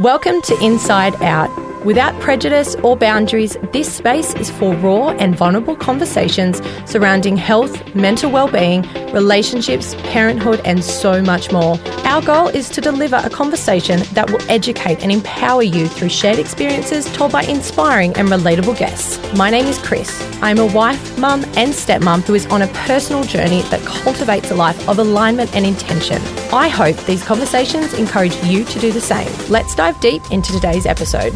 Welcome to Inside Out. Without prejudice or boundaries, this space is for raw and vulnerable conversations surrounding health, mental well-being, relationships, parenthood, and so much more. Our goal is to deliver a conversation that will educate and empower you through shared experiences told by inspiring and relatable guests. My name is Chris. I'm a wife, mum, and stepmom who is on a personal journey that cultivates a life of alignment and intention. I hope these conversations encourage you to do the same. Let's dive deep into today's episode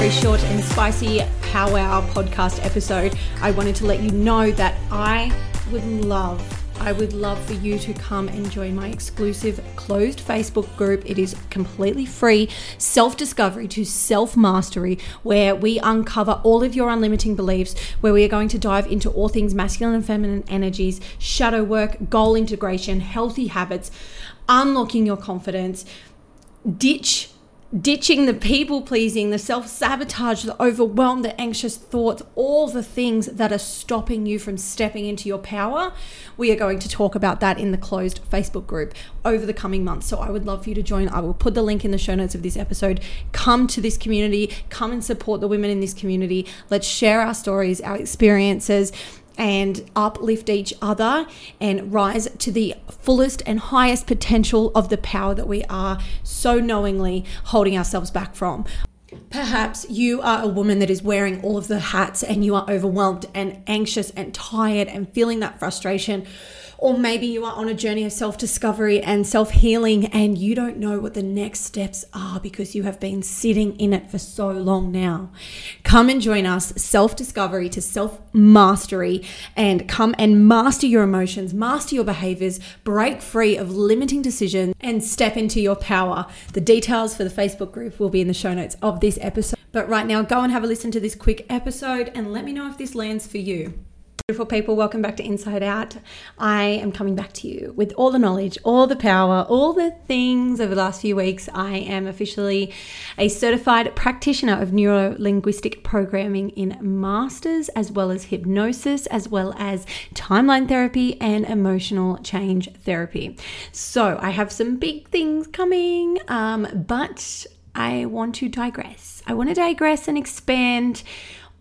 very short and spicy powwow podcast episode, I wanted to let you know that I would love I would love for you to come and join my exclusive closed Facebook group. It is completely free, self discovery to self mastery, where we uncover all of your unlimiting beliefs, where we are going to dive into all things masculine and feminine energies, shadow work, goal integration, healthy habits, unlocking your confidence, ditch ditching the people pleasing, the self sabotage, the overwhelm, the anxious thoughts, all the things that are stopping you from stepping into your power. We are going to talk about that in the closed Facebook group over the coming months. So I would love for you to join. I will put the link in the show notes of this episode. Come to this community, come and support the women in this community. Let's share our stories, our experiences and uplift each other and rise to the fullest and highest potential of the power that we are so knowingly holding ourselves back from. Perhaps you are a woman that is wearing all of the hats and you are overwhelmed and anxious and tired and feeling that frustration or maybe you are on a journey of self discovery and self healing and you don't know what the next steps are because you have been sitting in it for so long now. Come and join us, self discovery to self mastery, and come and master your emotions, master your behaviors, break free of limiting decisions, and step into your power. The details for the Facebook group will be in the show notes of this episode. But right now, go and have a listen to this quick episode and let me know if this lands for you. Beautiful people, welcome back to Inside Out. I am coming back to you with all the knowledge, all the power, all the things over the last few weeks. I am officially a certified practitioner of neuro linguistic programming in masters, as well as hypnosis, as well as timeline therapy and emotional change therapy. So I have some big things coming, um, but I want to digress. I want to digress and expand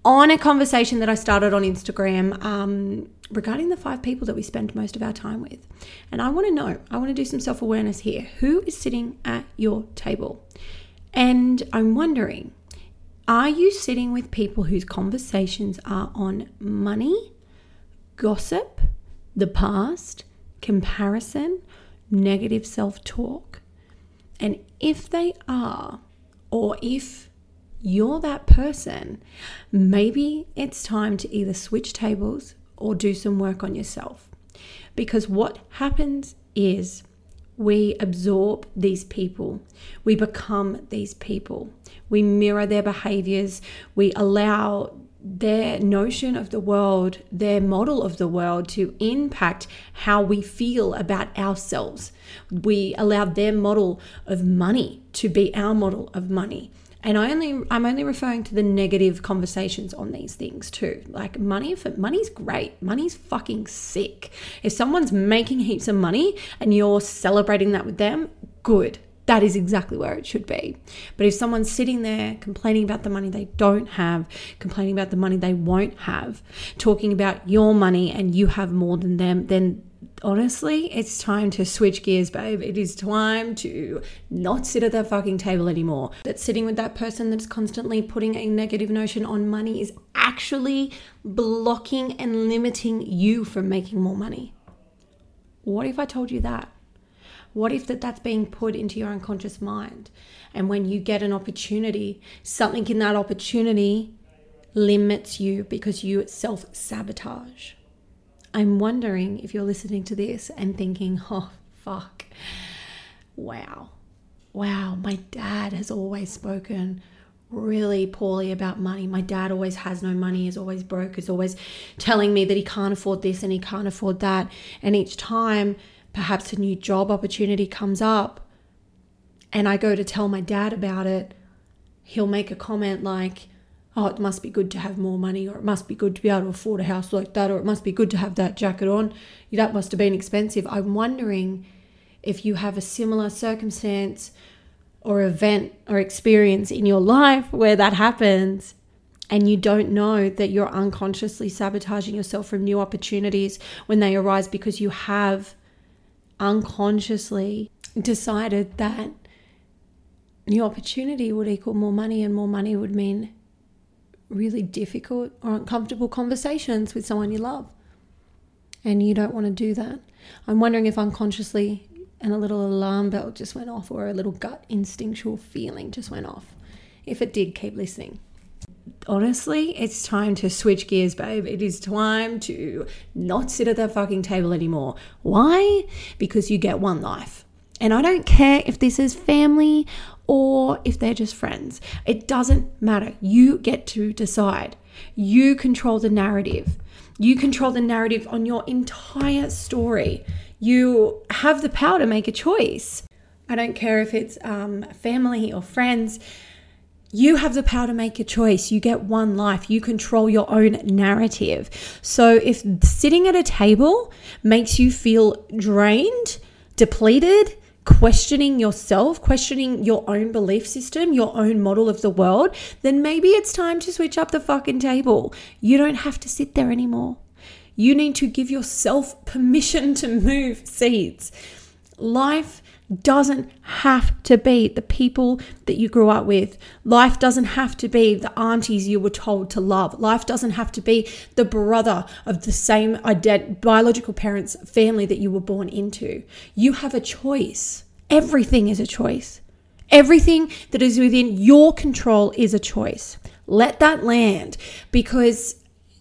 on a conversation that I started on Instagram um, regarding the five people that we spend most of our time with. And I want to know, I want to do some self awareness here. Who is sitting at your table? And I'm wondering, are you sitting with people whose conversations are on money, gossip, the past, comparison, negative self talk? And if they are, or if you're that person, maybe it's time to either switch tables or do some work on yourself. Because what happens is we absorb these people, we become these people, we mirror their behaviors, we allow their notion of the world, their model of the world to impact how we feel about ourselves. We allow their model of money to be our model of money. And I only I'm only referring to the negative conversations on these things too. Like money for money's great. Money's fucking sick. If someone's making heaps of money and you're celebrating that with them, good. That is exactly where it should be. But if someone's sitting there complaining about the money they don't have, complaining about the money they won't have, talking about your money and you have more than them, then honestly, it's time to switch gears, babe. It is time to not sit at that fucking table anymore. That sitting with that person that's constantly putting a negative notion on money is actually blocking and limiting you from making more money. What if I told you that? What if that that's being put into your unconscious mind? And when you get an opportunity, something in that opportunity limits you because you self sabotage. I'm wondering if you're listening to this and thinking, oh, fuck, wow, wow, my dad has always spoken really poorly about money. My dad always has no money, is always broke, is always telling me that he can't afford this and he can't afford that. And each time perhaps a new job opportunity comes up and I go to tell my dad about it, he'll make a comment like, oh, it must be good to have more money, or it must be good to be able to afford a house like that, or it must be good to have that jacket on. That must have been expensive. I'm wondering if you have a similar circumstance or event or experience in your life where that happens and you don't know that you're unconsciously sabotaging yourself from new opportunities when they arise because you have unconsciously decided that new opportunity would equal more money and more money would mean really difficult or uncomfortable conversations with someone you love. And you don't want to do that. I'm wondering if unconsciously and a little alarm bell just went off or a little gut instinctual feeling just went off. If it did, keep listening. Honestly, it's time to switch gears, babe. It is time to not sit at that fucking table anymore. Why? Because you get one life. And I don't care if this is family or if they're just friends. It doesn't matter. You get to decide. You control the narrative. You control the narrative on your entire story. You have the power to make a choice. I don't care if it's um, family or friends. You have the power to make a choice. You get one life. You control your own narrative. So if sitting at a table makes you feel drained, depleted, questioning yourself, questioning your own belief system, your own model of the world, then maybe it's time to switch up the fucking table. You don't have to sit there anymore. You need to give yourself permission to move seats. Life doesn't have to be the people that you grew up with. Life doesn't have to be the aunties you were told to love. Life doesn't have to be the brother of the same ident- biological parents' family that you were born into. You have a choice. Everything is a choice. Everything that is within your control is a choice. Let that land because,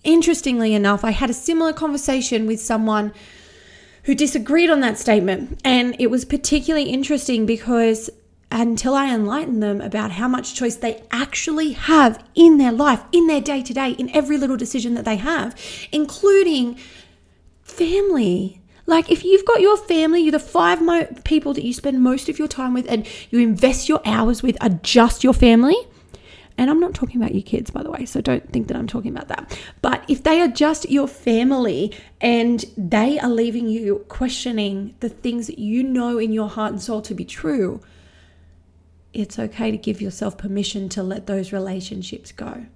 interestingly enough, I had a similar conversation with someone who disagreed on that statement. And it was particularly interesting because until I enlightened them about how much choice they actually have in their life, in their day to day, in every little decision that they have, including family. Like, if you've got your family, you're the five mo- people that you spend most of your time with and you invest your hours with are just your family and I'm not talking about your kids, by the way, so don't think that I'm talking about that. But if they are just your family and they are leaving you questioning the things that you know in your heart and soul to be true, it's okay to give yourself permission to let those relationships go.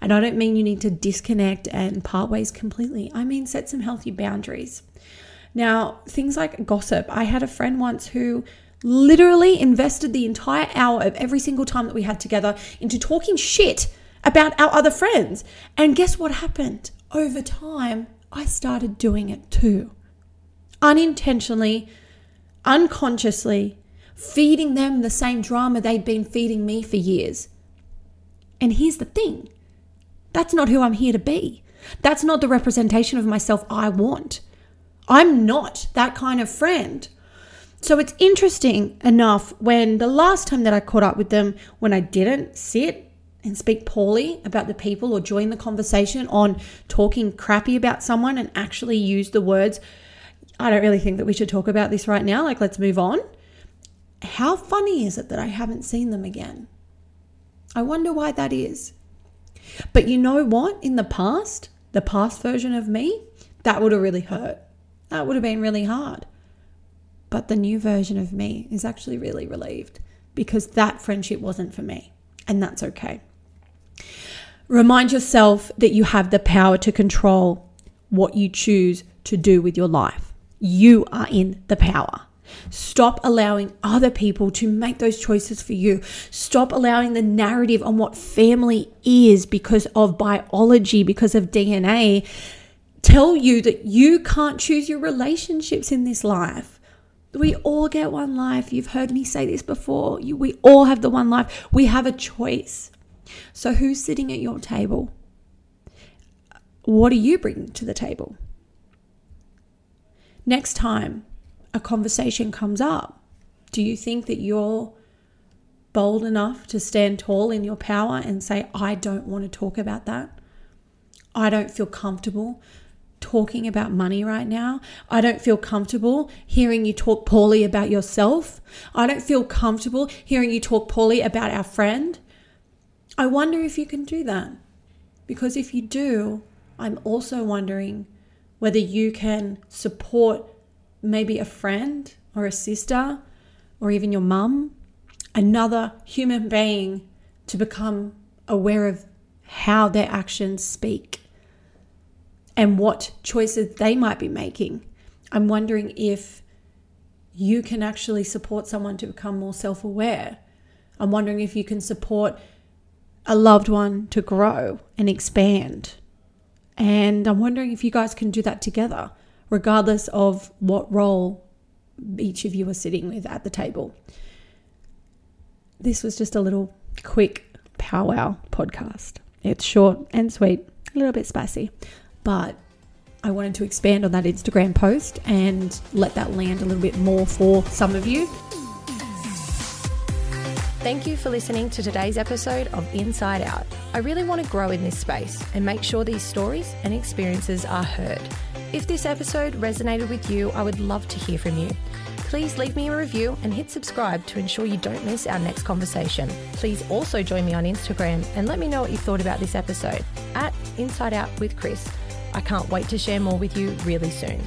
And I don't mean you need to disconnect and part ways completely. I mean, set some healthy boundaries. Now, things like gossip. I had a friend once who literally invested the entire hour of every single time that we had together into talking shit about our other friends. And guess what happened? Over time, I started doing it too. Unintentionally, unconsciously, feeding them the same drama they'd been feeding me for years. And here's the thing that's not who I'm here to be. That's not the representation of myself I want. I'm not that kind of friend. So it's interesting enough when the last time that I caught up with them, when I didn't sit and speak poorly about the people or join the conversation on talking crappy about someone and actually use the words, I don't really think that we should talk about this right now, like let's move on. How funny is it that I haven't seen them again? I wonder why that is. But you know what? In the past, the past version of me, that would have really hurt. That would have been really hard. But the new version of me is actually really relieved because that friendship wasn't for me. And that's okay. Remind yourself that you have the power to control what you choose to do with your life. You are in the power. Stop allowing other people to make those choices for you. Stop allowing the narrative on what family is because of biology, because of DNA, tell you that you can't choose your relationships in this life. We all get one life. You've heard me say this before. You, we all have the one life. We have a choice. So, who's sitting at your table? What are you bringing to the table? Next time a conversation comes up, do you think that you're bold enough to stand tall in your power and say, I don't want to talk about that? I don't feel comfortable talking about money right now. I don't feel comfortable hearing you talk poorly about yourself. I don't feel comfortable hearing you talk poorly about our friend. I wonder if you can do that. Because if you do, I'm also wondering whether you can support maybe a friend or a sister or even your mum another human being to become aware of how their actions speak and what choices they might be making. I'm wondering if you can actually support someone to become more self aware. I'm wondering if you can support a loved one to grow and expand. And I'm wondering if you guys can do that together, regardless of what role each of you are sitting with at the table. This was just a little quick powwow podcast. It's short and sweet, a little bit spicy, but I wanted to expand on that Instagram post and let that land a little bit more for some of you. Thank you for listening to today's episode of Inside Out. I really want to grow in this space and make sure these stories and experiences are heard. If this episode resonated with you, I would love to hear from you. Please leave me a review and hit subscribe to ensure you don't miss our next conversation. Please also join me on Instagram and let me know what you thought about this episode at Inside Out with Chris. I can't wait to share more with you really soon.